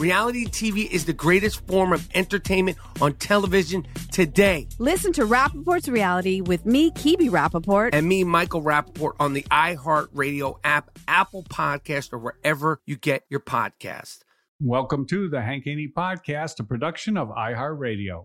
Reality TV is the greatest form of entertainment on television today. Listen to Rappaport's Reality with me, Kibi Rappaport. And me, Michael Rappaport, on the iHeartRadio app, Apple Podcast, or wherever you get your podcast. Welcome to the Hank Haney Podcast, a production of iHeartRadio.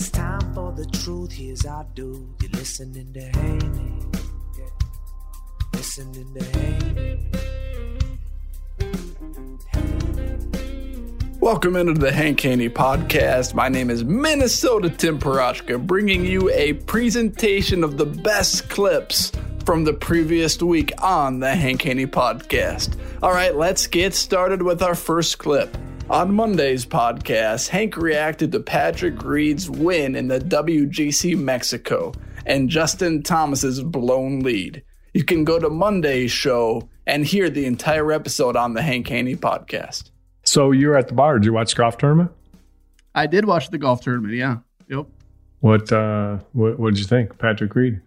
It's time for the truth. Here's our do. You're listening to Haney. Yeah. Listening to Haney. Welcome into the Hank Haney podcast. My name is Minnesota Tim Parochka, bringing you a presentation of the best clips from the previous week on the Hank Haney podcast. All right, let's get started with our first clip. On Monday's podcast, Hank reacted to Patrick Reed's win in the WGC Mexico and Justin Thomas's blown lead. You can go to Monday's show and hear the entire episode on the Hank Haney podcast. So you were at the bar. Did you watch the golf tournament? I did watch the golf tournament. Yeah. Yep. What uh what what did you think, Patrick Reed?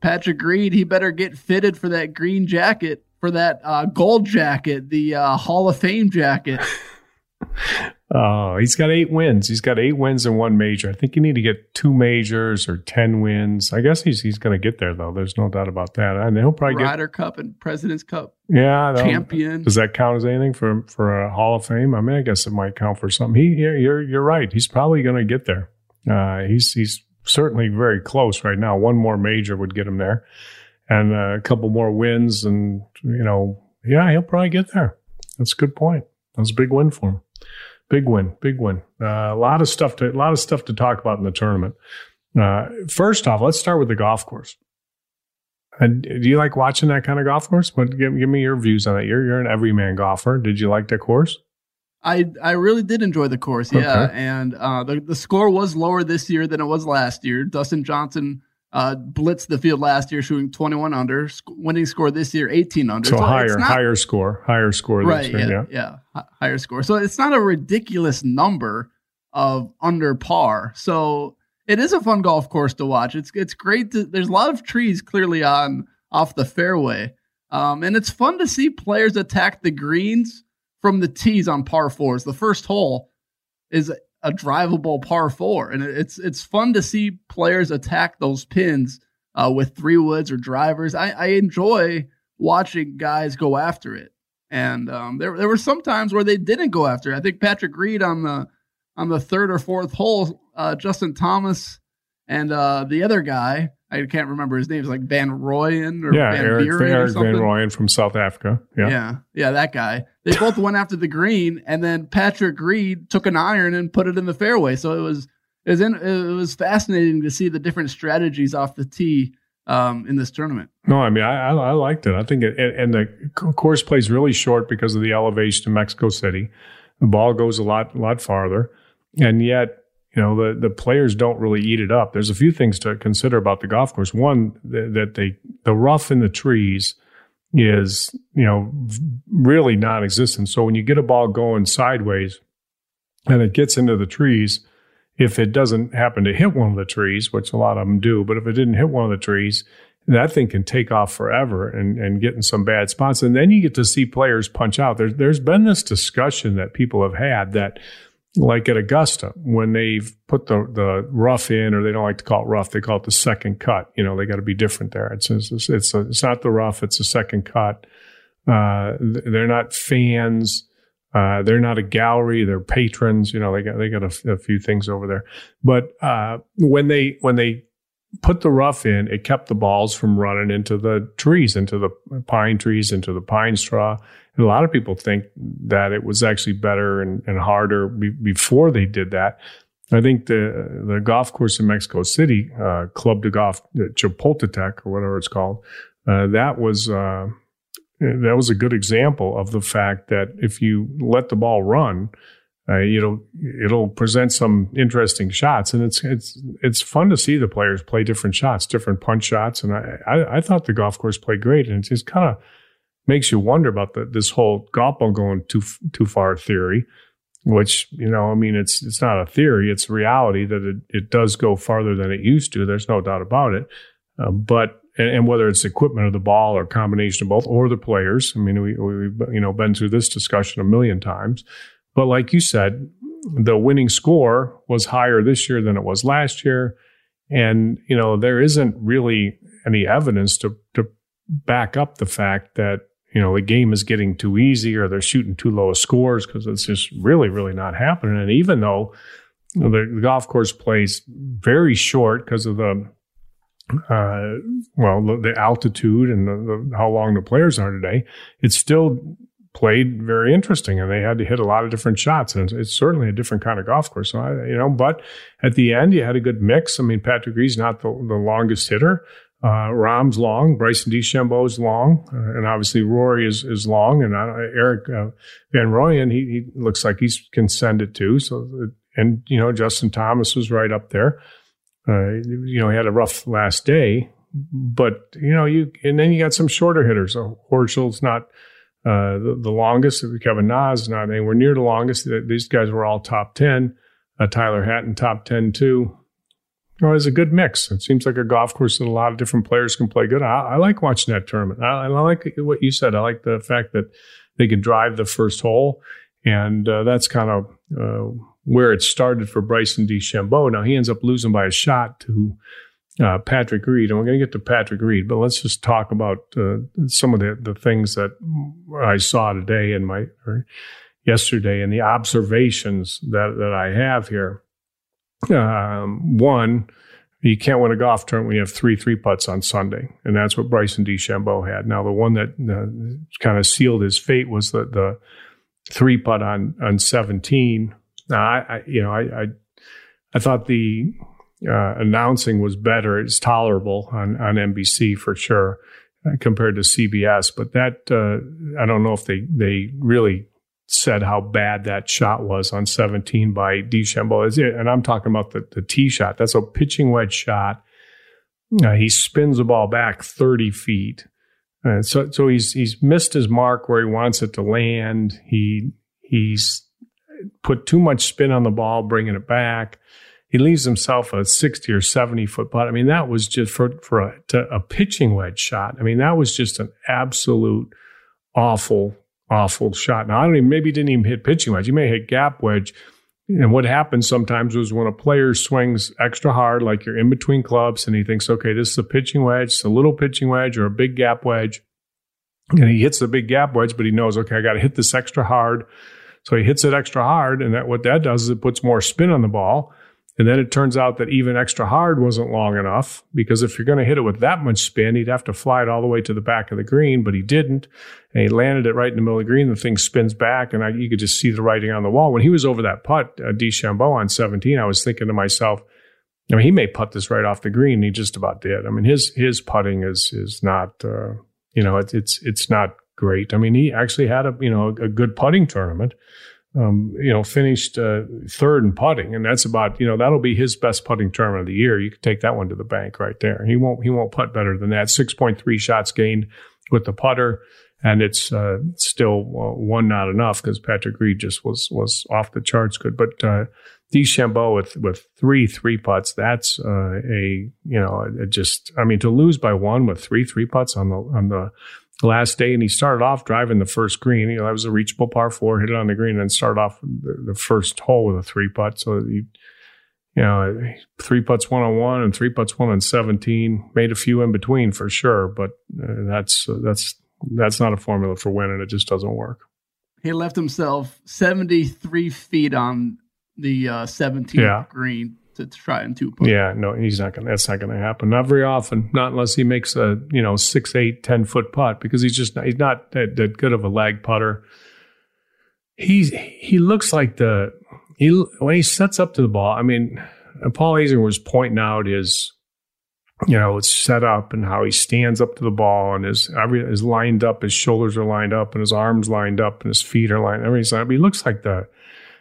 Patrick Reed, he better get fitted for that green jacket, for that uh, gold jacket, the uh, Hall of Fame jacket. Oh, he's got eight wins. He's got eight wins and one major. I think you need to get two majors or ten wins. I guess he's he's going to get there though. There's no doubt about that. And he'll probably get Ryder get Cup and President's Cup. Yeah, champion. Does that count as anything for for a Hall of Fame? I mean, I guess it might count for something. He, you're you're right. He's probably going to get there. Uh, he's he's certainly very close right now. One more major would get him there, and uh, a couple more wins, and you know, yeah, he'll probably get there. That's a good point. That's a big win for him. Big win, big win. Uh, a lot of stuff to a lot of stuff to talk about in the tournament. Uh, first off, let's start with the golf course. And do you like watching that kind of golf course? But give, give me your views on it. You're you're an everyman golfer. Did you like that course? I I really did enjoy the course, yeah. Okay. And uh, the the score was lower this year than it was last year. Dustin Johnson uh, blitzed the field last year, shooting 21 under. Sc- winning score this year, 18 under. So, it's higher not- higher score, higher score right? this year. yeah, Yeah. yeah, hi- higher score. So it's not a ridiculous number of under par. So it is a fun golf course to watch. It's it's great. To, there's a lot of trees clearly on off the fairway, um, and it's fun to see players attack the greens from the tees on par fours. The first hole is a drivable par four, and it's it's fun to see players attack those pins uh, with three woods or drivers. I, I enjoy watching guys go after it, and um, there there were some times where they didn't go after it. I think Patrick Reed on the on the third or fourth hole, uh, Justin Thomas and uh, the other guy I can't remember his name. It's like Van Rooyen or yeah, Van Eric, Buren or Eric Van something. Rooyen from South Africa. Yeah. Yeah, yeah, that guy. They both went after the green, and then Patrick Reed took an iron and put it in the fairway. So it was it was in, it was fascinating to see the different strategies off the tee um, in this tournament. No, I mean I, I, I liked it. I think it, and, and the course plays really short because of the elevation in Mexico City. The ball goes a lot a lot farther, and yet you know the the players don't really eat it up. There's a few things to consider about the golf course. One th- that they the rough in the trees is you know really non-existent. So when you get a ball going sideways and it gets into the trees, if it doesn't happen to hit one of the trees, which a lot of them do, but if it didn't hit one of the trees, that thing can take off forever and, and get in some bad spots. And then you get to see players punch out. There's there's been this discussion that people have had that like at Augusta, when they've put the, the rough in, or they don't like to call it rough, they call it the second cut. You know, they got to be different there. It's it's it's, a, it's not the rough, it's the second cut. Uh, they're not fans. Uh, they're not a gallery. They're patrons. You know, they got they got a, a few things over there. But uh, when they when they put the rough in, it kept the balls from running into the trees, into the pine trees, into the pine straw. And a lot of people think that it was actually better and, and harder be, before they did that. I think the the golf course in Mexico City, uh, Club de Golf Chapultepec or whatever it's called, uh, that was uh, that was a good example of the fact that if you let the ball run, uh, it'll it'll present some interesting shots, and it's it's it's fun to see the players play different shots, different punch shots, and I I, I thought the golf course played great, and it just kind of makes you wonder about the, this whole ball going too too far theory, which you know I mean it's it's not a theory, it's reality that it it does go farther than it used to. There's no doubt about it, uh, but and, and, whether it's equipment of the ball or combination of both or the players. I mean, we, we've you know been through this discussion a million times. But like you said, the winning score was higher this year than it was last year, and you know there isn't really any evidence to to back up the fact that you know the game is getting too easy or they're shooting too low of scores because it's just really really not happening. And even though the, the golf course plays very short because of the uh, well, the, altitude and the, how long the players are today, it's still played very interesting, and they had to hit a lot of different shots, and it's, it's certainly a different kind of golf course. So I, you know, but at the end, you had a good mix. I mean, Patrick Reed's not the, the longest hitter. Uh, Rahm's long, Bryson DeChambeau's long, uh, and obviously Rory is is long, and uh, Eric uh, Van Rooyen he, he looks like he can send it too. So, and you know, Justin Thomas was right up there. Uh, you know, he had a rough last day, but you know, you and then you got some shorter hitters. So Horschel's not uh, the, the, longest. Kevin Na's not anywhere near the longest. These guys were all top ten. Uh, Tyrrell Hatton top ten too. Know, it's a good mix. It seems like a golf course that a lot of different players can play good. I, I like watching that tournament. I, I, like what you said. I like the fact that they can drive the first hole, and uh, that's kind of uh, where it started for Bryson DeChambeau. Now he ends up losing by a shot to uh, Patrick Reed, and we're going to get to Patrick Reed, but let's just talk about uh, some of the, the things that I saw today and my yesterday and the observations that that I have here. Um, one, you can't win a golf tournament when you have three three putts on Sunday, and that's what Bryson DeChambeau had. Now the one that uh, kind of sealed his fate was the the three putt on on seventeen. Now, I, I you know, I, I, I thought the uh, announcing was better. It's tolerable on on NBC for sure uh, compared to CBS. But that uh, I don't know if they they really said how bad that shot was on 17 by DeChambeau. And I'm talking about the the tee shot. That's a pitching wedge shot. Uh, he spins the ball back 30 feet. Uh, so so he's he's missed his mark where he wants it to land. He he's put too much spin on the ball, bringing it back. He leaves himself a 60 or 70 foot putt. I mean, that was just for, for a, a pitching wedge shot. I mean, that was just an absolute awful, awful shot. Now, I don't even, maybe didn't even hit pitching wedge. He may hit gap wedge. And what happens sometimes is when a player swings extra hard, like you're in between clubs, and he thinks, okay, this is a pitching wedge, it's a little pitching wedge or a big gap wedge. And he hits the big gap wedge, but he knows, okay, I got to hit this extra hard. So he hits it extra hard, and that what that does is it puts more spin on the ball, And then it turns out that even extra hard wasn't long enough because if you're going to hit it with that much spin, he'd have to fly it all the way to the back of the green, but he didn't. And he landed it right in the middle of the green. The thing spins back, and I, you could just see the writing on the wall. When he was over that putt, uh, DeChambeau on 17, I was thinking to myself, I mean, he may putt this right off the green. He just about did. I mean, his his putting is is not, uh, you know, it, it's it's not great. I mean, he actually had a you know a good putting tournament um, you know, finished uh, third in putting, and that's about you know that'll be his best putting tournament of the year. You can take that one to the bank right there. He won't he won't putt better than that. Six point three shots gained with the putter, and it's uh, still uh, one not enough because Patrick Reed just was was off the charts good. But uh, DeChambeau with with three three putts, that's uh, a you know just I mean to lose by one with three three putts on the on the last day, and he started off driving the first green. You know, that was a reachable par four, hit it on the green, and then started off the, the first hole with a three putt. So he, you know, three putts one on one and three putts one on seventeen. Made a few in between for sure, but uh, that's uh, that's that's not a formula for winning. It just doesn't work. He left himself seventy three feet on the uh, 17th yeah. green to try and two putt. Yeah, no, he's not gonna. That's not gonna happen. Not very often. Not unless he makes a you know six, eight, ten foot putt because he's just he's not that, that good of a lag putter. He's he looks like the he when he sets up to the ball. I mean, Paul Azinger was pointing out his you know it's set up and how he stands up to the ball and his every is lined up, his shoulders are lined up and his arms lined up and his feet are lined. Mean, he looks like the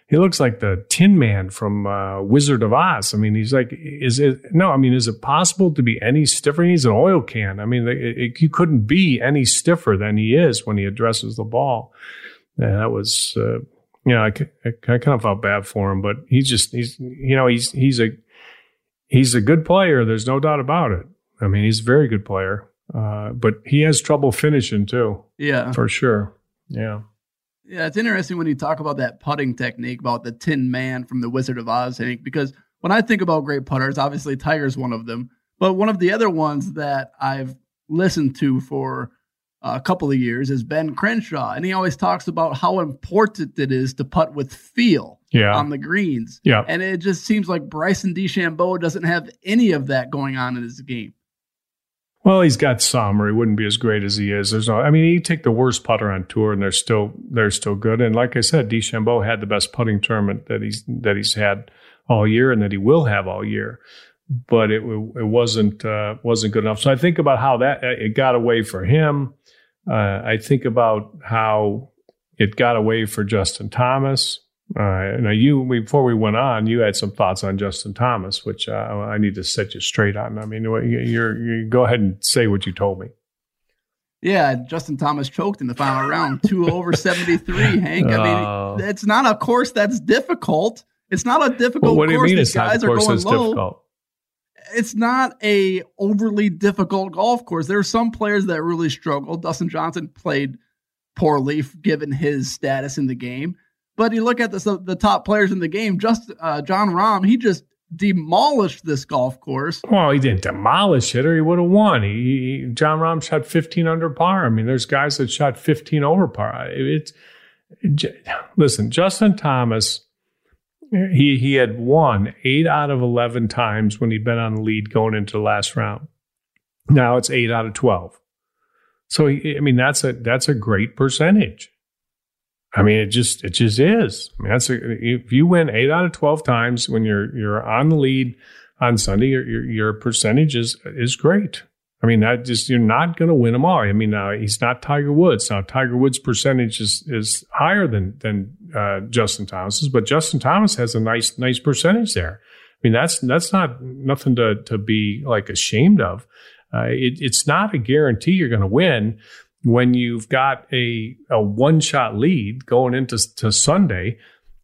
he looks like the Tin Man from uh, Wizard of Oz. I mean, he's like, is it? No, I mean, is it possible to be any stiffer? He's an oil can. I mean, it, it, he couldn't be any stiffer than he is when he addresses the ball. And that was, uh, you know, I, I, I kind of felt bad for him, but he's just, he's, you know, he's he's a he's a good player. There's no doubt about it. I mean, he's a very good player, uh, but he has trouble finishing too. Yeah, for sure. Yeah. Yeah, it's interesting when you talk about that putting technique, about the Tin Man from the Wizard of Oz, Hank, because when I think about great putters, obviously Tiger's one of them. But one of the other ones that I've listened to for a couple of years is Ben Crenshaw. And he always talks about how important it is to putt with feel yeah. on the greens. Yeah. And it just seems like Bryson DeChambeau doesn't have any of that going on in his game. Well, he's got some, or he wouldn't be as great as he is. There's no, I mean, you take the worst putter on tour, and they're still they're still good. And like I said, DeChambeau had the best putting tournament that he's that he's had all year, and that he will have all year. But it it wasn't uh, wasn't good enough. So I think about how that it got away for him. Uh, I think about how it got away for Justin Thomas. Uh, now, you before we went on, you had some thoughts on Justin Thomas, which uh, I need to set you straight on. I mean, you're, you go ahead and say what you told me. Yeah, Justin Thomas choked in the final round, two over seventy three. Hank, I mean, uh, it's not a course that's difficult. It's not a difficult. Well, what do you course. mean? These it's guys not a course that's low. difficult. It's not a overly difficult golf course. There are some players that really struggle. Dustin Johnson played poorly given his status in the game. But you look at the the top players in the game. Just uh, Jon Rahm, he just demolished this golf course. Well, he didn't demolish it, or he would have won. He, he, Jon Rahm shot 15 under par. I mean, there's guys that shot 15 over par. It's it, listen, Justin Thomas. He he had won eight out of 11 times when he'd been on the lead going into the last round. Now it's eight out of 12. So I mean that's a that's a great percentage. I mean, it just it just is. I mean, that's a, if you win eight out of twelve times when you're you're on the lead on Sunday, your your, your percentage is is great. I mean, that just you're not going to win them all. I mean, now he's not Tiger Woods. Now Tiger Woods' percentage is is higher than than uh, Justin Thomas's, but Justin Thomas has a nice nice percentage there. I mean, that's that's not nothing to to be like ashamed of. Uh, it, it's not a guarantee you're going to win when you've got a, a one shot lead going into to Sunday,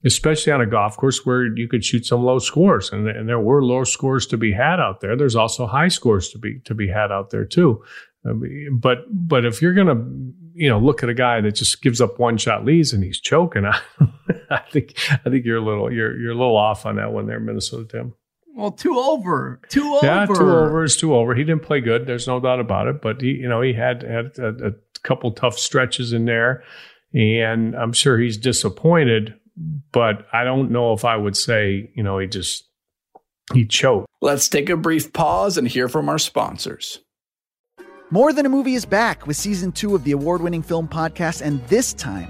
especially on a golf course where you could shoot some low scores, and, and there were low scores to be had out there. There's also high scores to be to be had out there too. but but if you're gonna you know look at a guy that just gives up one shot leads and he's choking, I, I think I think you're a little you're you're a little off on that one there, Minnesota Tim. Well, two over, two over. Yeah, two over is two over. He didn't play good. There's no doubt about it. But he, you know, he had had a, a couple tough stretches in there, and I'm sure he's disappointed. But I don't know if I would say, you know, he just he choked. Let's take a brief pause and hear from our sponsors. More Than a Movie is back with season two of the award winning film podcast, and this time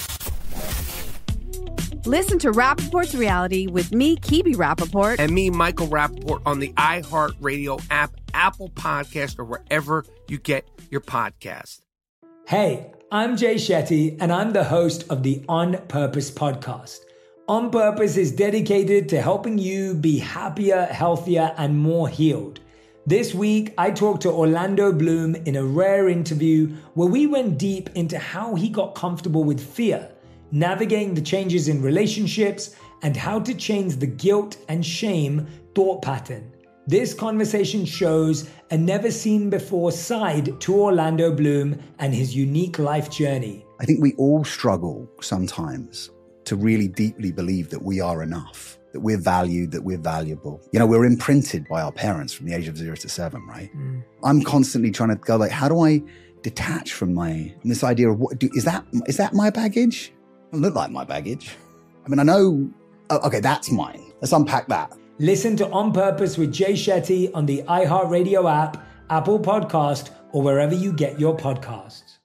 Listen to Rappaport's reality with me, Kibi Rappaport. And me, Michael Rappaport, on the iHeartRadio app, Apple Podcast, or wherever you get your podcast. Hey, I'm Jay Shetty, and I'm the host of the On Purpose podcast. On Purpose is dedicated to helping you be happier, healthier, and more healed. This week, I talked to Orlando Bloom in a rare interview where we went deep into how he got comfortable with fear, navigating the changes in relationships, and how to change the guilt and shame thought pattern. This conversation shows a never seen before side to Orlando Bloom and his unique life journey. I think we all struggle sometimes to really deeply believe that we are enough, that we're valued, that we're valuable. You know, we're imprinted by our parents from the age of zero to seven, right? Mm. I'm constantly trying to go like, how do I detach from my from this idea of what do, is that is that my baggage? It doesn't look like my baggage. I mean, I know. Oh, okay, that's mine. Let's unpack that. Listen to On Purpose with Jay Shetty on the iHeartRadio app, Apple Podcast, or wherever you get your podcasts.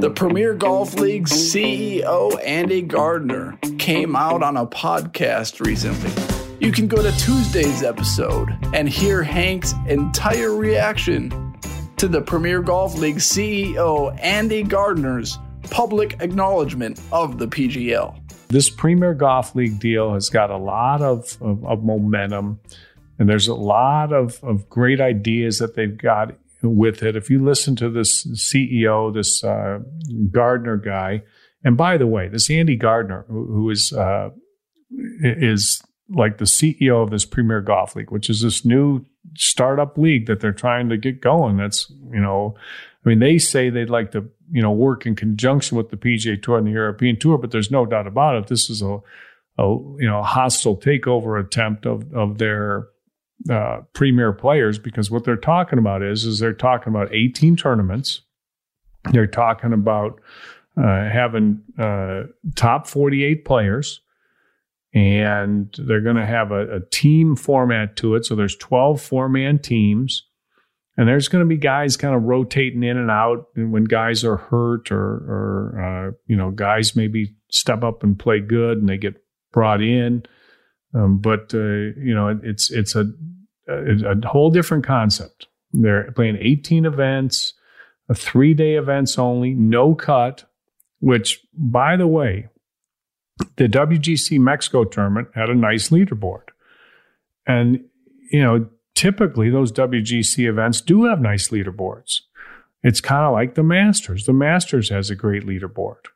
The Premier Golf League's CEO, Andy Gardner, came out on a podcast recently. You can go to Tuesday's episode and hear Hank's entire reaction to the Premier Golf League CEO, Andy Gardner's public acknowledgement of the PGL. This Premier Golf League deal has got a lot of, of, of momentum, and there's a lot of, of great ideas that they've got with it. If you listen to this CEO, this uh, Gardner guy, and by the way, this Andy Gardner, who, who is uh, is like the CEO of this Premier Golf League, which is this new startup league that they're trying to get going. That's you know, I mean, they say they'd like to you know work in conjunction with the PGA Tour and the European Tour, but there's no doubt about it. This is a, a you know hostile takeover attempt of of their uh, premier players because what they're talking about is is they're talking about 18 tournaments. They're talking about uh, having uh, top 48 players, and they're going to have a, a team format to it. So there's 12 four man teams. And there's going to be guys kind of rotating in and out and when guys are hurt or, or uh, you know, guys maybe step up and play good and they get brought in. Um, but uh, you know, it, it's it's a, a whole different concept. They're playing 18 events, a three day events only, no cut. Which, by the way, the WGC Mexico tournament had a nice leaderboard, and you know, typically those WGC events do have nice leaderboards. It's kind of like the Masters. The Masters has a great leaderboard.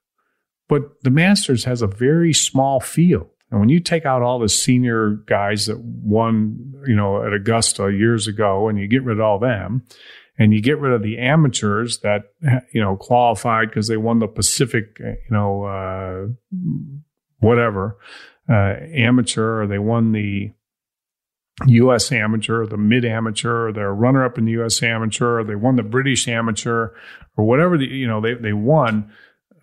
but the Masters has a very small field. And when you take out all the senior guys that won, you know, at Augusta years ago, and you get rid of all them, and you get rid of the amateurs that you know qualified because they won the Pacific, you know, uh, whatever uh, amateur, or they won the U.S. amateur, the mid amateur, or they're runner up in the U.S. amateur, they won the British amateur, or whatever the, you know they they won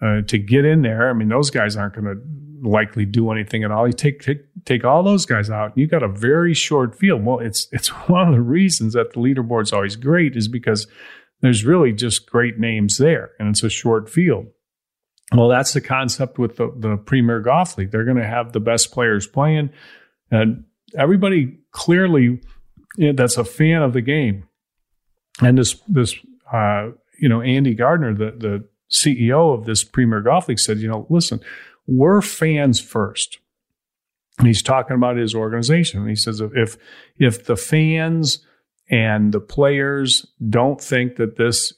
uh, to get in there. I mean, those guys aren't going to likely do anything at all. You take, take take all those guys out, and you got a very short field. Well, it's it's one of the reasons that the leaderboard's always great is because there's really just great names there, and it's a short field. Well, that's the concept with the, the Premier Golf League. They're going to have the best players playing, and everybody clearly you know, that's a fan of the game. And this this uh, you know Andy Gardner, the the CEO of this Premier Golf League, said, you know, listen, we're fans first. And he's talking about his organization. And he says if if the fans and the players don't think that this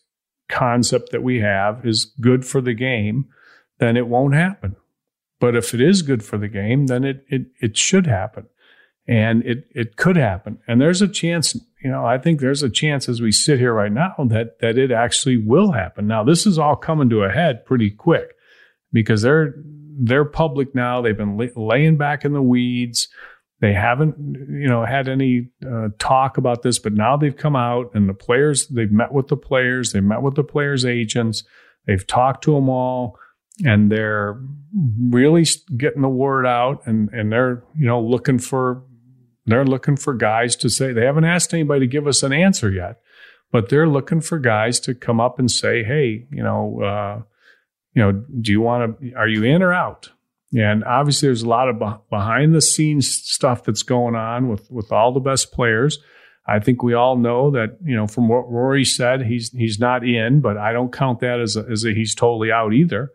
concept that we have is good for the game, then it won't happen. But if it is good for the game, then it it it should happen. And it it could happen. And there's a chance, you know, I think there's a chance as we sit here right now that that it actually will happen. Now, this is all coming to a head pretty quick because they're they're public now. They've been lay, laying back in the weeds. They haven't, you know, had any uh, talk about this, but now they've come out and the players, they've met with the players, they've met with the players' agents, they've talked to them all and they're really getting the word out and, and they're you know looking for they're looking for guys to say they haven't asked anybody to give us an answer yet but they're looking for guys to come up and say hey you know uh, you know do you want to are you in or out and obviously there's a lot of behind the scenes stuff that's going on with with all the best players I think we all know that, you know, from what Rory said, he's he's not in, but I don't count that as a, as a he's totally out either.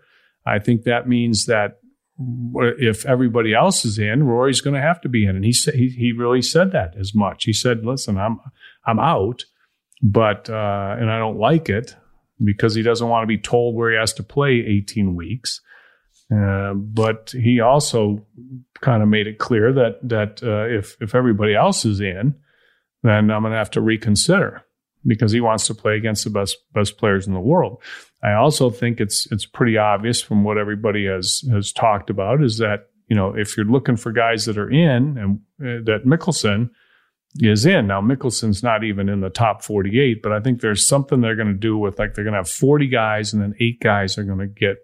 I think that means that if everybody else is in, Rory's going to have to be in, and he he, he really said that as much. He said, "Listen, I'm I'm out, but uh, and I don't like it because he doesn't want to be told where he has to play 18 weeks." Uh, but he also kind of made it clear that that uh, if if everybody else is in, then I'm going to have to reconsider because he wants to play against the best best players in the world. I also think it's it's pretty obvious from what everybody has has talked about is that you know if you're looking for guys that are in and uh, that Mickelson is in now Mickelson's not even in the top 48 but I think there's something they're going to do with like they're going to have 40 guys and then eight guys are going to get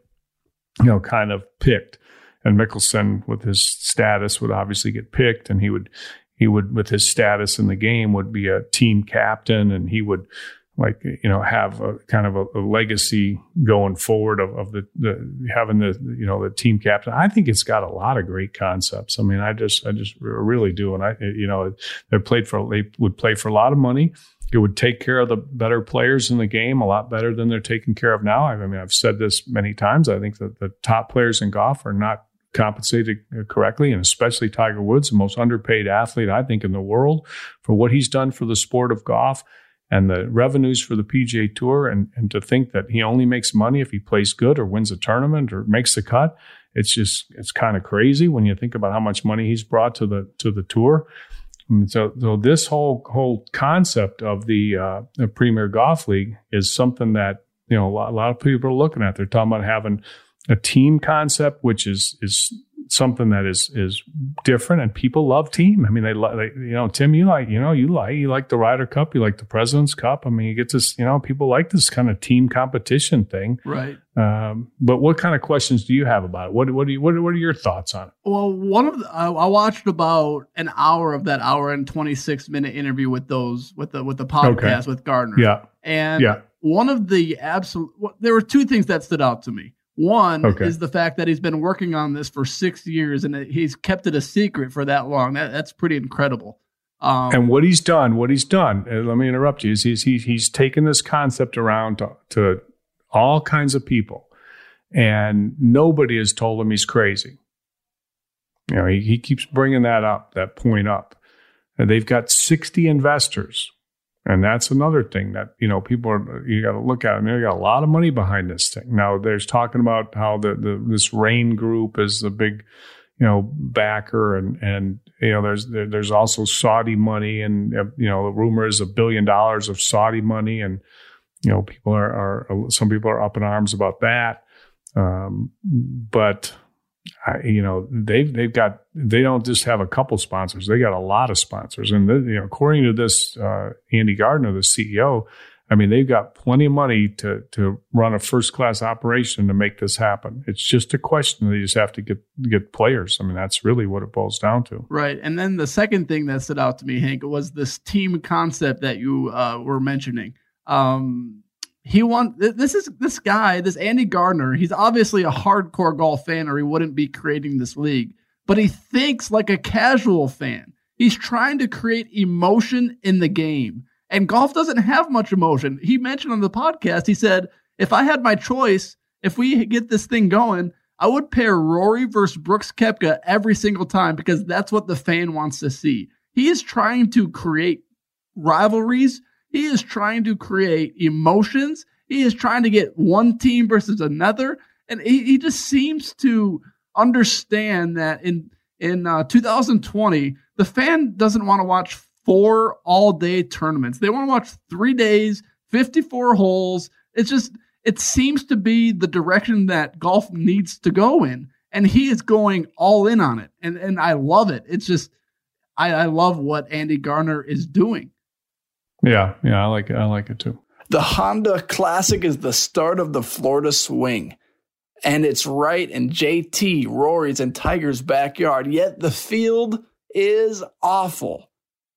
you know kind of picked and Mickelson with his status would obviously get picked and he would he would with his status in the game would be a team captain and he would like you know have a kind of a, a legacy going forward of, of the, the, having the you know the team captain. I think it's got a lot of great concepts. I mean i just i just really do. And i you know they played for they would play for a lot of money. It would take care of the better players in the game a lot better than they're taken care of now. I mean i've said this many times. I think that the top players in golf are not compensated correctly, and especially Tiger Woods, the most underpaid athlete, I think, in the world for what he's done for the sport of golf and the revenues for the PGA Tour. And, and to think that he only makes money if he plays good or wins a tournament or makes the cut, it's just, it's kind of crazy when you think about how much money he's brought to the, to the tour. So, so this whole, whole concept of the, uh, the Premier Golf League is something that, you know, a lot, a lot of people are looking at. They're talking about having a team concept, which is is something that is is different, and people love team. I mean, they, like you know, Tim, you like you know, you like you like the Ryder Cup, you like the President's Cup. I mean, you get this, you know, people like this kind of team competition thing, right? Um, but what kind of questions do you have about it? What what do you what, what are your thoughts on it? Well, one of the, I, I watched about an hour of that hour and twenty six minute interview with those with the with the podcast okay. with Gardner, yeah, and yeah. One of the absolute, there were two things that stood out to me. One okay. is the fact that he's been working on this for six years and he's kept it a secret for that long. That, that's pretty incredible. Um, and what he's done, what he's done, uh, let me interrupt you, is he's, he's, he's taken this concept around to, to all kinds of people, and nobody has told him he's crazy. You know, he, he keeps bringing that up, that point up. And they've got 60 investors And that's another thing that, you know, people are, you got to look at. I mean, they got a lot of money behind this thing. Now, there's talking about how the, the this Raine group is the big, you know, backer and, and, you know, there's, there, there's also Saudi money and, you know, the rumor is a billion dollars of Saudi money. And, you know, people are, are some people are up in arms about that. Um, but, I, you know, they've they've got they don't just have a couple sponsors; they got a lot of sponsors. And you know, according to this uh, Andy Gardner, the CEO, I mean, they've got plenty of money to to run a first class operation to make this happen. It's just a question; they just have to get get players. I mean, that's really what it boils down to. Right. And then the second thing that stood out to me, Hank, was this team concept that you uh, were mentioning. Um, he want this is this guy, this Andy Gardner. He's obviously a hardcore golf fan, or he wouldn't be creating this league. But he thinks like a casual fan. He's trying to create emotion in the game, and golf doesn't have much emotion. He mentioned on the podcast, he said, "If I had my choice, if we get this thing going." I would pair Rory versus Brooks Koepka every single time because that's what the fan wants to see. He is trying to create rivalries he is trying to create emotions. He is trying to get one team versus another. And he, he just seems to understand that in in uh, 2020, the fan doesn't want to watch four all day tournaments. They want to watch three days, 54 holes. It's just, it seems to be the direction that golf needs to go in. And he is going all in on it. And, and I love it. It's just, I, I love what Andy Gardner is doing. Yeah, yeah, I like it. I like it too. The Honda Classic is the start of the Florida swing. And it's right in JT, Rory's, and Tiger's backyard. Yet the field is awful.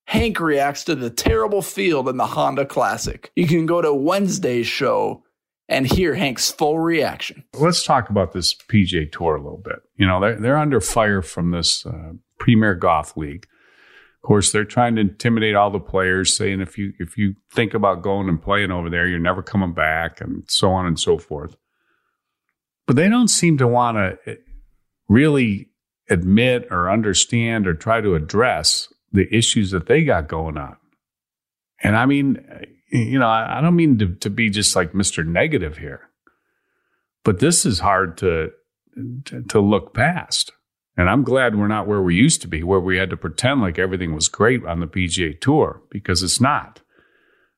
Hank reacts to the terrible field in the Honda Classic. You can go to Wednesday's show and hear Hank's full reaction. Let's talk about this PGA Tour a little bit. You know, they're, they're under fire from this uh, Premier Golf League course, they're trying to intimidate all the players, saying if you if you think about going and playing over there, you're never coming back, and so on and so forth. But they don't seem to want to eh, really admit or understand or try to address the issues that they got going on. And I mean, eh, you know, I, don't mean to, to be just like Mr. Negative here, but this is hard to, to look past. And I'm glad we're not where we used to be, where we had to pretend like everything was great on the PGA Tour, because it's not.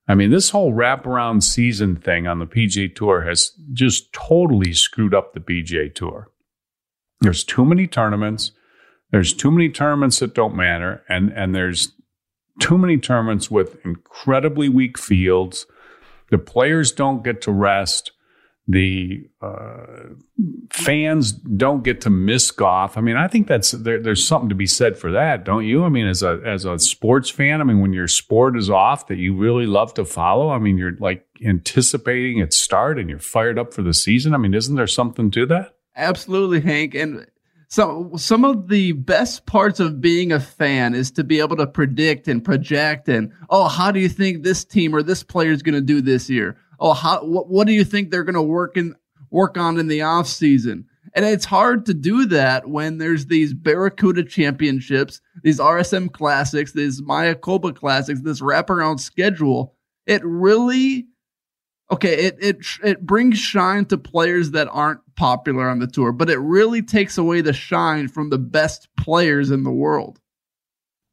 I mean, this whole wraparound season thing on the PGA Tour has just totally screwed up the PGA Tour. There's too many tournaments. There's too many tournaments that don't matter, and and there's too many tournaments with incredibly weak fields. The players don't get to rest the uh, fans don't get to miss golf. I mean, I think that's there, there's something to be said for that, don't you? I mean, as a as a sports fan, I mean, when your sport is off that you really love to follow, I mean, you're like anticipating its start and you're fired up for the season. I mean, isn't there something to that? Absolutely, Hank. And so some of the best parts of being a fan is to be able to predict and project and oh, how do you think this team or this player is going to do this year? Oh, how, what, what do you think they're going to work in work on in the off season? And it's hard to do that when there's these Barracuda championships, these RSM classics, these Mayakoba classics, this wraparound schedule. It really, okay, it, it, it brings shine to players that aren't popular on the tour, but it really takes away the shine from the best players in the world.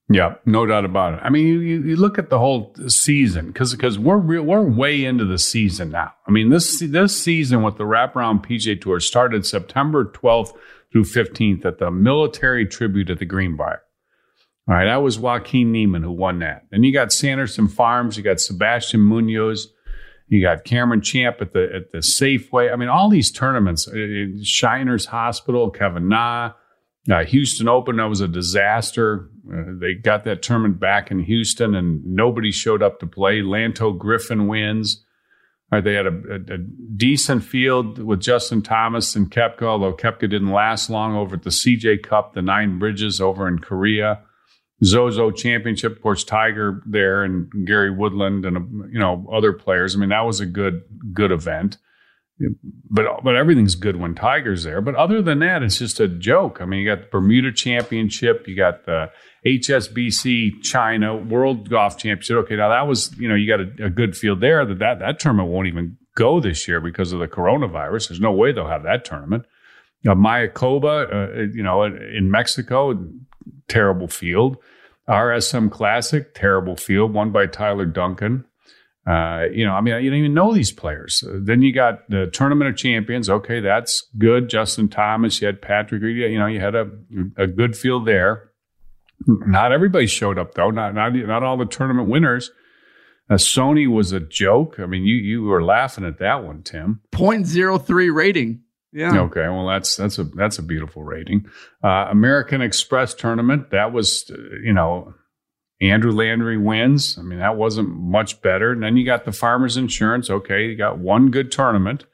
Yeah, no doubt about it. I mean, you, you look at the whole season because because we're we're way into the season now. I mean this this season with the wraparound PGA Tour started September 12th through 15th at the Military Tribute at the Greenbrier. All right, that was Joaquin Niemann who won that. Then you got Sanderson Farms, you got Sebastian Munoz, you got Cameron Champ at the at the Safeway. I mean, all these tournaments, uh, uh, Shriners Hospital, Kevin Na. Uh, Houston Open, that was a disaster. Uh, they got that tournament back in Houston and nobody showed up to play. Lanto Griffin wins. Right, they had a, a, a, decent field with Justin Thomas and Koepka, although Koepka didn't last long over at the CJ Cup, the Nine Bridges over in Korea. Zozo Championship, of course, Tiger there and Gary Woodland and you know other players. I mean, that was a good good event. But but everything's good when Tiger's there. But other than that, it's just a joke. I mean, you got the Bermuda Championship, you got the HSBC China World Golf Championship. Okay, now that was you know you got a, a good field there. That that that tournament won't even go this year because of the coronavirus. There's no way they'll have that tournament. You know, Mayakoba, uh, you know, in Mexico, terrible field. RSM Classic, terrible field, won by Tyler Duncan. Uh, you know, I mean, you don't even know these players. Uh, then you got the Tournament of Champions. Okay, that's good. Justin Thomas, you had Patrick Reed. You know, you had a a good field there. Not everybody showed up though. Not not not all the tournament winners. Uh, Sony was a joke. I mean, you you were laughing at that one, Tim. 0.03 rating. Yeah. Okay. Well, that's that's a that's a beautiful rating. Uh, American Express tournament. That was, uh, you know, Andrew Landry wins. I mean, that wasn't much better. And then you got the Farmers Insurance. Okay, you got one good tournament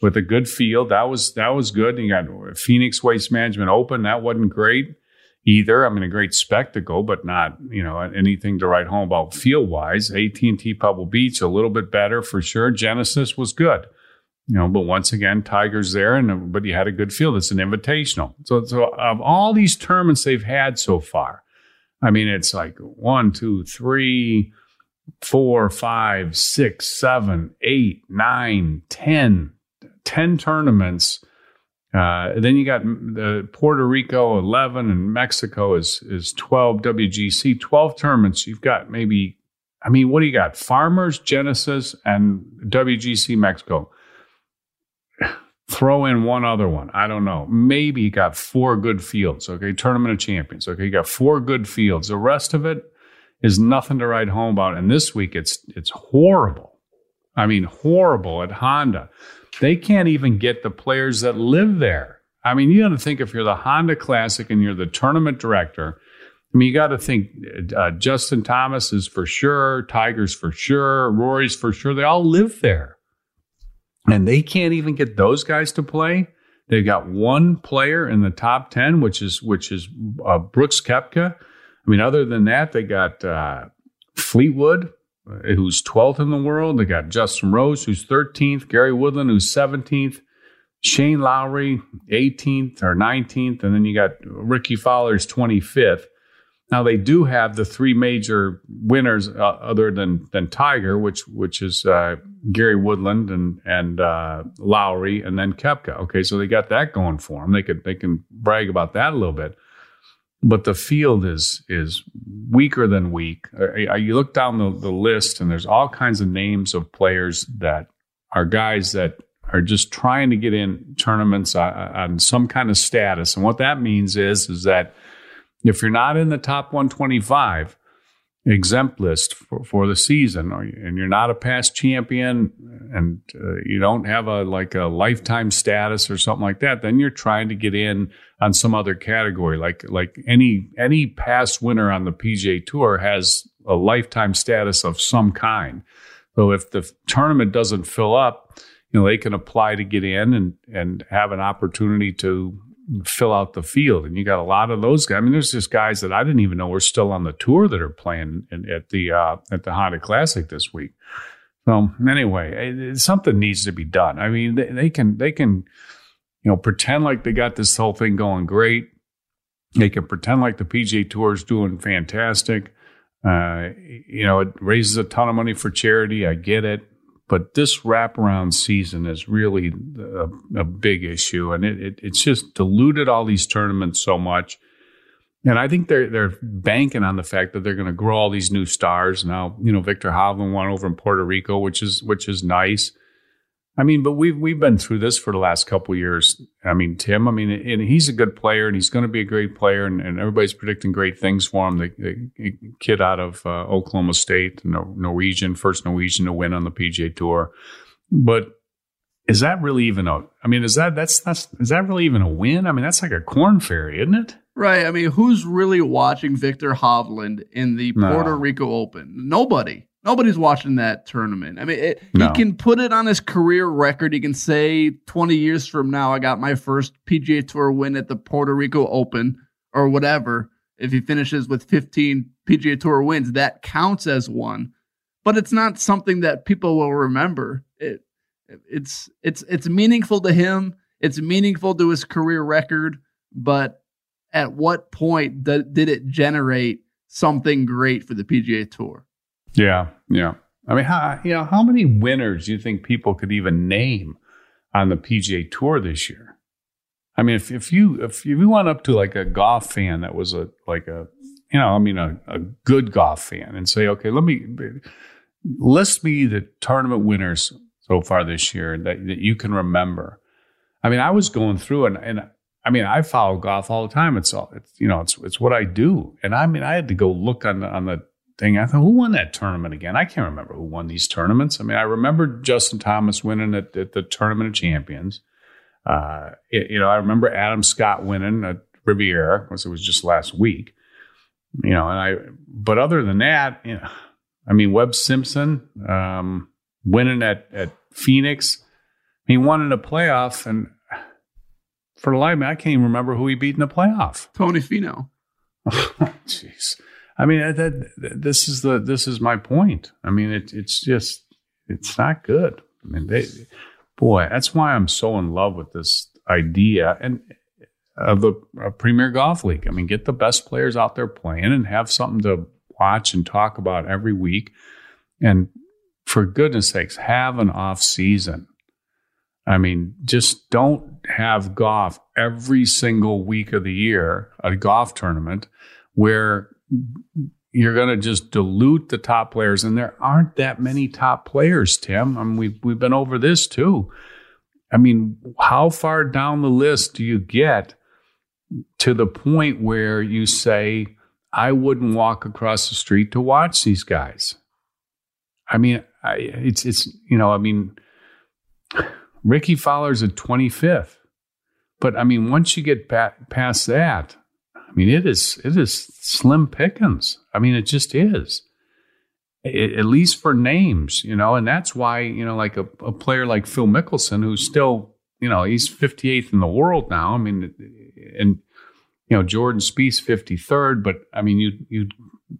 with a good field. That was that was good. And you got Phoenix Waste Management Open. That wasn't great either. I mean, a great spectacle, but not you know anything to write home about field wise. AT and T Pebble Beach a little bit better for sure. Genesis was good. You know, but once again, Tiger's there, and but you had a good field. It's an invitational. So, so of all these tournaments they've had so far, I mean, it's like one, two, three, four, five, six, seven, eight, nine, ten, ten tournaments. Uh, then you got the Puerto Rico 11 and Mexico is is 12 WGC 12 tournaments. You've got maybe I mean, what do you got? Farmers, Genesis, and WGC Mexico. Throw in one other one. I don't know. Maybe you got four good fields. Okay. Tournament of Champions. Okay. You got four good fields. The rest of it is nothing to write home about. And this week it's it's horrible. I mean, horrible at Honda. They can't even get the players that live there. I mean, you got to think if you're the Honda Classic and you're the tournament director. I mean, you got to think uh, Justin Thomas is for sure, Tigers for sure, Rory's for sure. They all live there and they can't even get those guys to play. They've got one player in the top ten, which is which is uh, Brooks Koepka. I mean, other than that, they got uh, Fleetwood, uh, who's 12th in the world. They got Justin Rose, who's 13th. Gary Woodland, who's 17th. Shane Lowry, 18th or 19th, and then you got Rickie Fowler's 25th. Now they do have the three major winners uh, other than than Tiger, which which is uh, Gary Woodland and and uh, Lowry, and then Koepka. Okay, so they got that going for them. They could they can brag about that a little bit. But the field is is weaker than weak. Uh, you look down the, the list, and there's all kinds of names of players that are guys that are just trying to get in tournaments on, uh, on some kind of status. And what that means is is that if you're not in the top 125 exempt list for, for the season, and you're not a past champion, and uh, you don't have a like a lifetime status or something like that, then you're trying to get in on some other category. Like like any any past winner on the PGA Tour has a lifetime status of some kind. So if the tournament doesn't fill up, you know they can apply to get in and and have an opportunity to fill out the field. And you got a lot of those guys. I mean, there's just guys that I didn't even know were still on the tour that are playing in, at the uh, at the Honda Classic this week. So anyway, it, something needs to be done. I mean, they, they can they can you know pretend like they got this whole thing going great. They can pretend like the PGA Tour is doing fantastic. Uh, you know, it raises a ton of money for charity. I get it. But this wraparound season is really a, a big issue, and it, it, it's just diluted all these tournaments so much. And I think they're they're banking on the fact that they're going to grow all these new stars. Now, you know, Viktor Hovland won over in Puerto Rico, which is which is nice. I mean, but we've we've been through this for the last couple years. I mean, Tim. I mean, and he's a good player, and he's going to be a great player, and, and everybody's predicting great things for him. The, the kid out of uh, Oklahoma State, Norwegian, first Norwegian to win on the PGA Tour. But is that really even a? I mean, is that that's that's is that really even a win? I mean, that's like a Korn Ferry, isn't it? Right. I mean, who's really watching Viktor Hovland in the no. Puerto Rico Open? Nobody. Nobody's watching that tournament. I mean, it, no. he can put it on his career record. He can say 20 years from now, I got my first PGA Tour win at the Puerto Rico Open or whatever. If he finishes with 15 PGA Tour wins, that counts as one. But it's not something that people will remember. It, It's it's it's meaningful to him. It's meaningful to his career record, but at what point th- did it generate something great for the PGA Tour? Yeah, yeah. I mean, how you know how many winners do you think people could even name on the PGA Tour this year? I mean, if if you if you went up to like a golf fan that was a like a you know I mean a, a good golf fan and say, okay, let me list me the tournament winners so far this year that, that you can remember. I mean, I was going through and, and I mean, I follow golf all the time. It's all, it's, you know, it's, it's what I do. And I mean, I had to go look on the, on the thing. I thought, who won that tournament again? I can't remember who won these tournaments. I mean, I remember Justin Thomas winning at, at the Tournament of Champions. Uh, it, you know, I remember Adam Scott winning at Riviera because it was just last week. You know, and I, but other than that, you know, I mean, Webb Simpson um, winning at at Phoenix. He won in a playoff, and for the life of me, I can't even remember who he beat in the playoff. Tony Finau. Jeez. I mean, that, this is the this is my point. I mean, it, it's just it's not good. I mean, they, boy, that's why I'm so in love with this idea and of the uh, Premier Golf League. I mean, get the best players out there playing and have something to watch and talk about every week. And for goodness sakes, have an off season. I mean, just don't have golf every single week of the year, a golf tournament where you're going to just dilute the top players. And there aren't that many top players, Tim. I mean, we've, we've been over this too. I mean, how far down the list do you get to the point where you say, I wouldn't walk across the street to watch these guys? I mean, I, it's, it's, you know, I mean, Rickie Fowler's at 25th. But I mean, once you get past that, I mean, it is it is slim pickings. I mean, it just is. It, at least for names, you know, and that's why you know, like a, a player like Phil Mickelson, who's still, you know, he's 58th in the world now. I mean, and you know, Jordan Spieth 53rd, but I mean, you you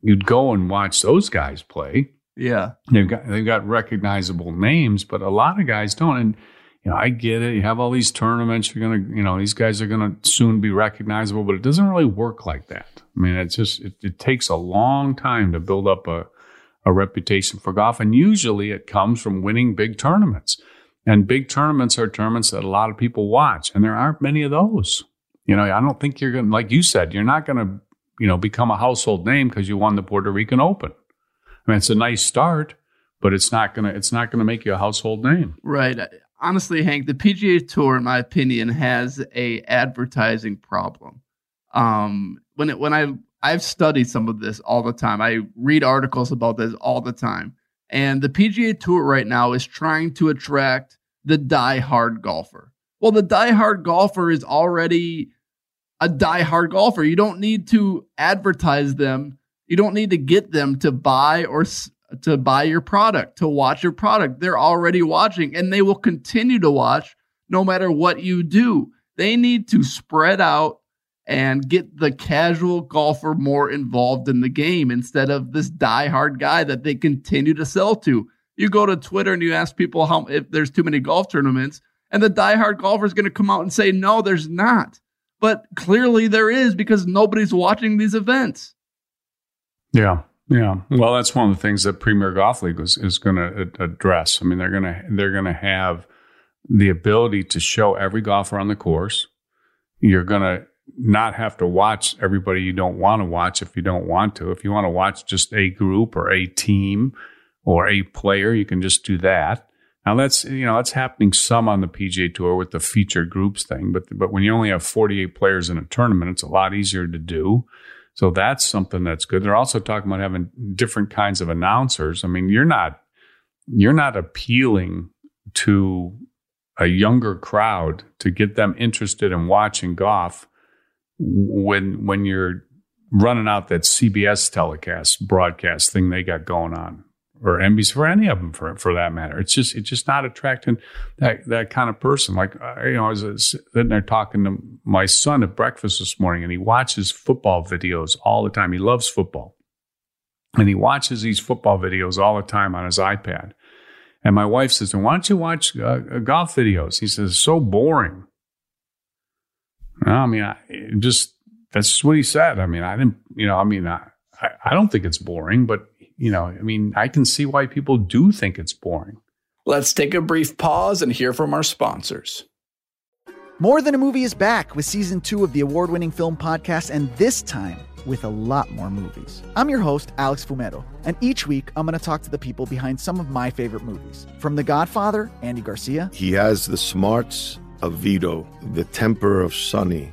you'd go and watch those guys play. Yeah, they've got they've got recognizable names, but a lot of guys don't. And you know, I get it. You have all these tournaments. You're gonna, you know, these guys are gonna soon be recognizable, but it doesn't really work like that. I mean, it's just it, it takes a long time to build up a a reputation for golf, and usually it comes from winning big tournaments. And big tournaments are tournaments that a lot of people watch, and there aren't many of those. You know, I don't think you're gonna, like you said, you're not gonna, you know, become a household name because you won the Puerto Rican Open. I mean, it's a nice start, but it's not gonna, it's not gonna make you a household name. Right honestly, Hank, the PGA Tour, in my opinion, has a advertising problem. Um, when it, when I I've studied some of this all the time. I read articles about this all the time. And the PGA Tour right now is trying to attract the die-hard golfer. Well, the die-hard golfer is already a die-hard golfer. You don't need to advertise them. You don't need to get them to buy or to buy your product, to watch your product. They're already watching and they will continue to watch no matter what you do. They need to spread out and get the casual golfer more involved in the game instead of this die-hard guy that they continue to sell to. You go to Twitter and you ask people how if there's too many golf tournaments, and the die-hard golfer is going to come out and say, no, there's not. But clearly there is because nobody's watching these events. Yeah. Yeah, well, that's one of the things that Premier Golf League is, is going to address. I mean, they're going to they're going to have the ability to show every golfer on the course. You're going to not have to watch everybody you don't want to watch if you don't want to. If you want to watch just a group or a team or a player, you can just do that. Now that's you know that's happening some on the PGA Tour with the featured groups thing, but but when you only have 48 players in a tournament, it's a lot easier to do. So that's something that's good. They're also talking about having different kinds of announcers. I mean, you're not you're not appealing to a younger crowd to get them interested in watching golf when when you're running out that CBS telecast broadcast thing they got going on or NBC for any of them for for that matter. It's just it's just not attracting that that kind of person. Like you know, I was sitting there talking to my son at breakfast this morning, and he watches football videos all the time. He loves football, and he watches these football videos all the time on his iPad. And my wife says, "Why don't you watch uh, golf videos?" He says, "So boring." I mean, I just that's what he said. I mean, I didn't, you know, I mean, I, I don't think it's boring, but you know, I mean, I can see why people do think it's boring. Let's take a brief pause and hear from our sponsors. More Than a Movie is back with season two of the award winning film podcast, and this time with a lot more movies. I'm your host, Alex Fumero, and each week I'm going to talk to the people behind some of my favorite movies. From The Godfather, Andy Garcia. He has the smarts of Vito, the temper of Sonny,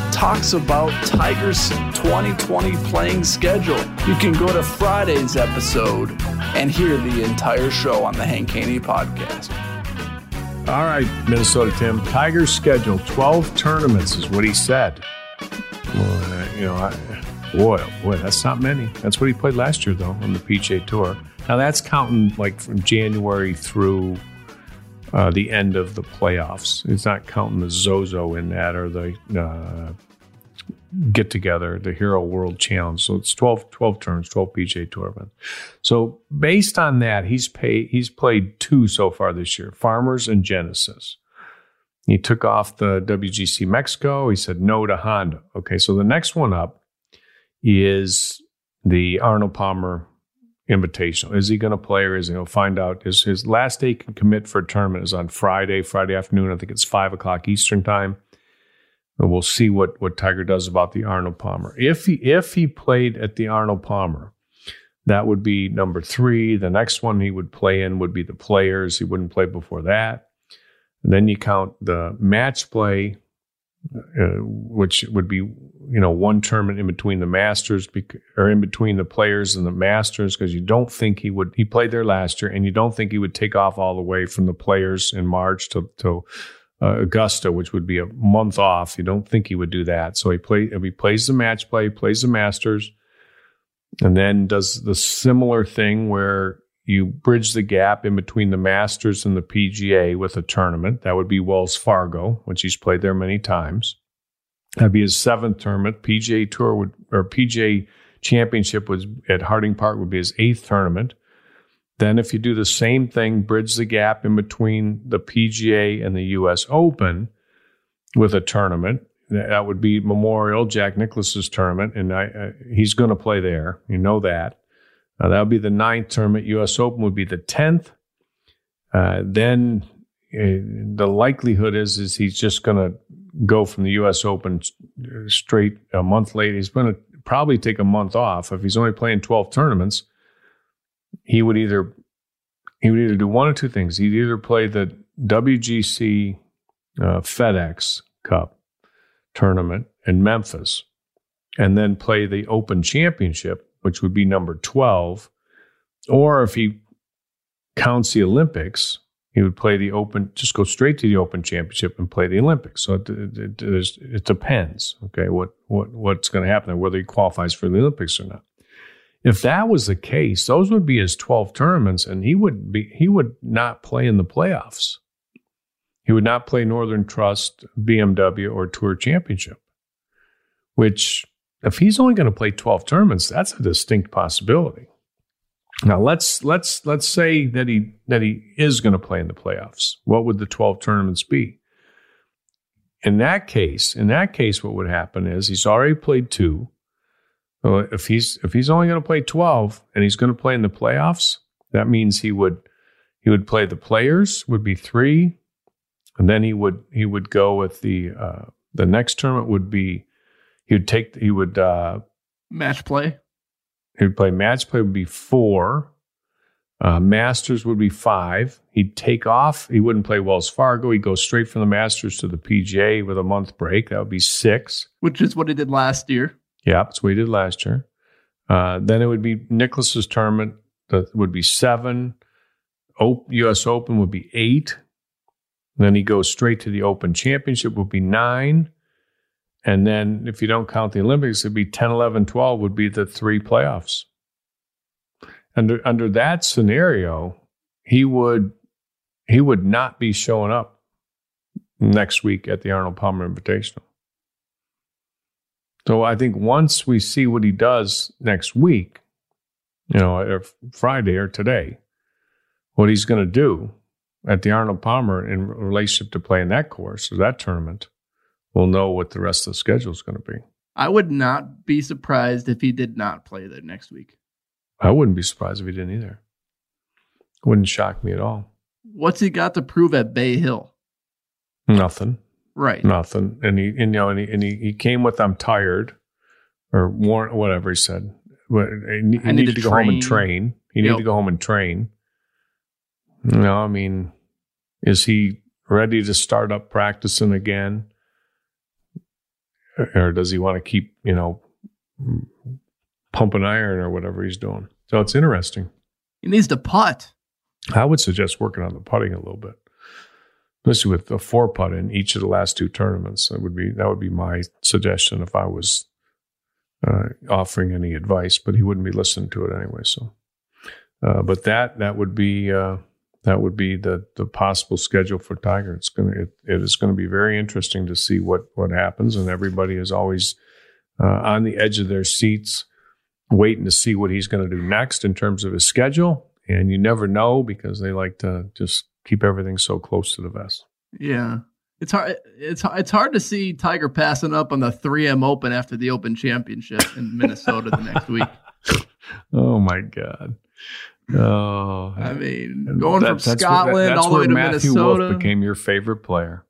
talks about Tigers 2020 playing schedule. You can go to Friday's episode and hear the entire show on the Hank Haney podcast. All right, Minnesota Tim. Tigers schedule 12 tournaments is what he said. Well, you know, I, boy, oh boy, that's not many. That's what he played last year, though, on the PGA Tour. Now, that's counting like from January through uh, the end of the playoffs. It's not counting the Zozo in that or the uh, get together, the Hero World Challenge. So it's 12, 12 turns, 12 PGA Tour events. So based on that, he's paid, he's played two so far this year, Farmers and Genesis. He took off the WGC Mexico. He said no to Honda. Okay, so the next one up is the Arnold Palmer Invitational. Is he going to play or is he going to find out? His, his last day can commit for a tournament is on Friday, Friday afternoon. I think it's five o'clock Eastern time. We'll see what, what Tiger does about the Arnold Palmer. If he if he played at the Arnold Palmer, that would be number three. The next one he would play in would be the Players. He wouldn't play before that. And then you count the match play, uh, which would be you know one tournament in between the Masters bec- or in between the Players and the Masters because you don't think he would. He played there last year, and you don't think he would take off all the way from the Players in March to to uh, Augusta, which would be a month off. You don't think he would do that. So he play he plays the match play, plays the Masters, and then does the similar thing where you bridge the gap in between the Masters and the PGA with a tournament. That would be Wells Fargo, which he's played there many times. That'd be his seventh tournament. PGA Tour would or PGA Championship was at Harding Park would be his eighth tournament. Then, if you do the same thing, bridge the gap in between the PGA and the U.S. Open with a tournament, that would be Memorial Jack Nicklaus's tournament, and I, he's going to play there. You know that. Uh, that would be the ninth tournament. U.S. Open would be the tenth. Uh, then uh, the likelihood is is he's just going to go from the U.S. Open straight a month later. He's going to probably take a month off if he's only playing twelve tournaments. He would either he would either do one or two things. He'd either play the WGC uh, FedEx Cup tournament in Memphis and then play the Open Championship, which would be number 12. Or if he counts the Olympics, he would play the Open, just go straight to the Open Championship and play the Olympics. So it, it, it, it depends, okay, what, what, what's going to happen whether he qualifies for the Olympics or not. If that was the case, those would be his 12 tournaments, and he would be he would not play in the playoffs. He would not play Northern Trust, BMW, or Tour Championship, which, if he's only going to play 12 tournaments, that's a distinct possibility. Now let's let's let's say that he that he is going to play in the playoffs. What would the 12 tournaments be? In that case, in that case, what would happen is he's already played two. So if he's if he's only going to play 12 and he's going to play in the playoffs, that means he would he would play the players would be three, and then he would he would go with the uh, the next tournament would be he would take he would uh, match play. He would play match play would be four. Uh, Masters would be five. He'd take off. He wouldn't play Wells Fargo. He'd go straight from the Masters to the PGA with a month break. That would be six. Which is what he did last year. Yeah, that's what he did last year. Uh, then it would be Nicklaus's tournament. That would be seven. O- U.S. Open would be eight. Then he goes straight to the Open Championship, would be nine. And then if you don't count the Olympics, it'd be 10, 11, 12 would be the three playoffs. Under under that scenario, he would he would not be showing up next week at the Arnold Palmer Invitational. So I think once we see what he does next week, you know, or Friday or today, what he's going to do, at the Arnold Palmer in relationship to playing that course or that tournament, we'll know what the rest of the schedule is going to be. I would not be surprised if he did not play there next week. I wouldn't be surprised if he didn't either. Wouldn't shock me at all. What's he got to prove at Bay Hill? Nothing. Right. Nothing. And he, and, you know, and he, and he, he came with "I'm tired," or whatever he said. He, he I need needed to to go home and train. He needed Yep. to go home and train. No, I mean, is he ready to start up practicing again? Or does he want to keep, you know, pumping iron or whatever he's doing? So it's interesting. He needs to putt. I would suggest working on the putting a little bit, especially with the four putt in each of the last two tournaments. That would be that would be my suggestion if I was uh, offering any advice. But he wouldn't be listening to it anyway. So, uh, but that that would be uh, that would be the the possible schedule for Tiger. It's gonna it, it is going to be very interesting to see what what happens, and everybody is always uh, on the edge of their seats, waiting to see what he's going to do next in terms of his schedule. And you never know because they like to just keep everything so close to the vest. Yeah. It's hard. It's it's hard to see Tiger passing up on the 3M Open after the Open Championship in Minnesota the next week. Oh my God. Oh, I mean, going from that's where- Scotland that's all the way to Matthew Minnesota. Wolff became your favorite player.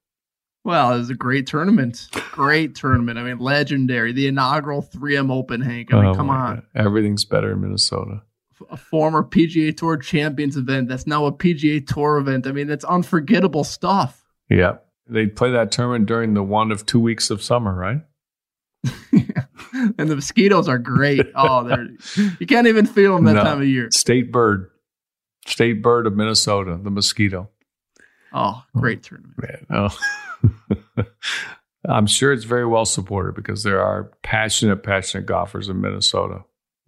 Well, it was a great tournament. Great tournament. I mean, legendary. The inaugural 3M Open, Hank. I mean, Oh, come on. God. Everything's better in Minnesota. A former PGA Tour Champions event that's now a PGA Tour event. I mean, that's unforgettable stuff. Yeah. They play that tournament during the one of two weeks of summer, right? And the mosquitoes are great. Oh, they're you can't even feel them that No. time of year. State bird. State bird of Minnesota, the mosquito. Oh, oh great tournament. Oh. I'm sure it's very well supported because there are passionate, passionate golfers in Minnesota.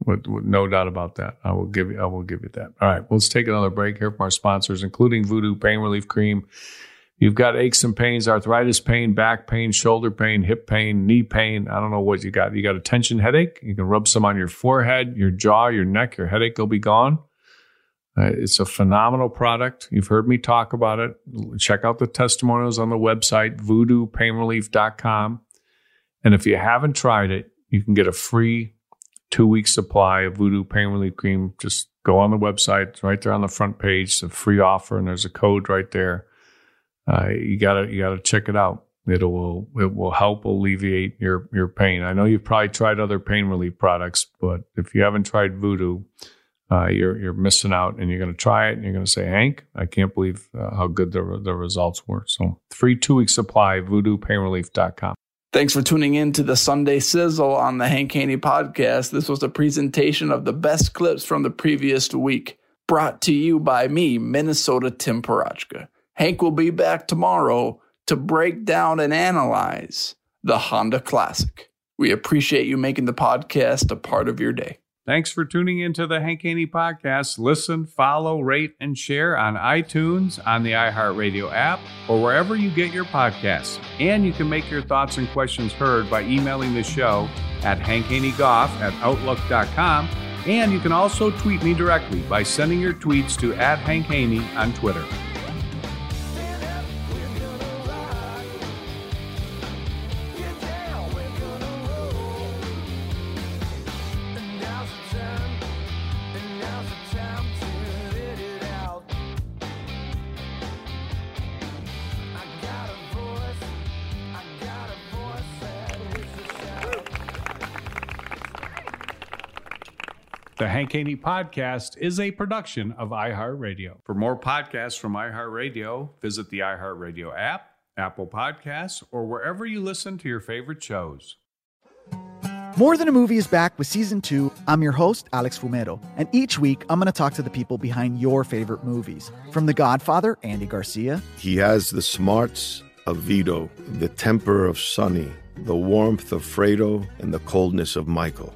With, with no doubt about that. I will give you. I will give you that. All right. Well, let's take another break here from our sponsors, including Voodoo Pain Relief Cream. You've got aches and pains, arthritis pain, back pain, shoulder pain, hip pain, knee pain. I don't know what you got. You got a tension headache. You can rub some on your forehead, your jaw, your neck. Your headache will be gone. Uh, it's a phenomenal product. You've heard me talk about it. Check out the testimonials on the website, voodoopainrelief.com. And if you haven't tried it, you can get a free two week supply of Voodoo Pain Relief Cream. Just go on the website. It's right there on the front page. It's a free offer, and there's a code right there. Uh, you gotta you gotta check it out. It will it will help alleviate your your pain. I know you've probably tried other pain relief products, but if you haven't tried Voodoo, uh, you're you're missing out. And you're going to try it, and you're going to say, Hank, I can't believe uh, how good the the results were. So free two week supply, VoodooPainRelief.com. Thanks for tuning in to the Sunday Sizzle on the Hank Haney podcast. This was a presentation of the best clips from the previous week, brought to you by me, Minnesota Tim Parochka. Hank will be back tomorrow to break down and analyze the Honda Classic. We appreciate you making the podcast a part of your day. Thanks for tuning into the Hank Haney podcast. Listen, follow, rate, and share on iTunes, on the iHeartRadio app, or wherever you get your podcasts. And you can make your thoughts and questions heard by emailing the show at hankhaneygolf at outlook.com. And you can also tweet me directly by sending your tweets to at Hank Haney on Twitter. The Hank Haney Podcast is a production of iHeartRadio. For more podcasts from iHeartRadio, visit the iHeartRadio app, Apple Podcasts, or wherever you listen to your favorite shows. More Than a Movie is back with season two. I'm your host, Alex Fumero, and each week I'm going to talk to the people behind your favorite movies. From The Godfather, Andy Garcia, He has the smarts of Vito, the temper of Sonny, the warmth of Fredo, and the coldness of Michael.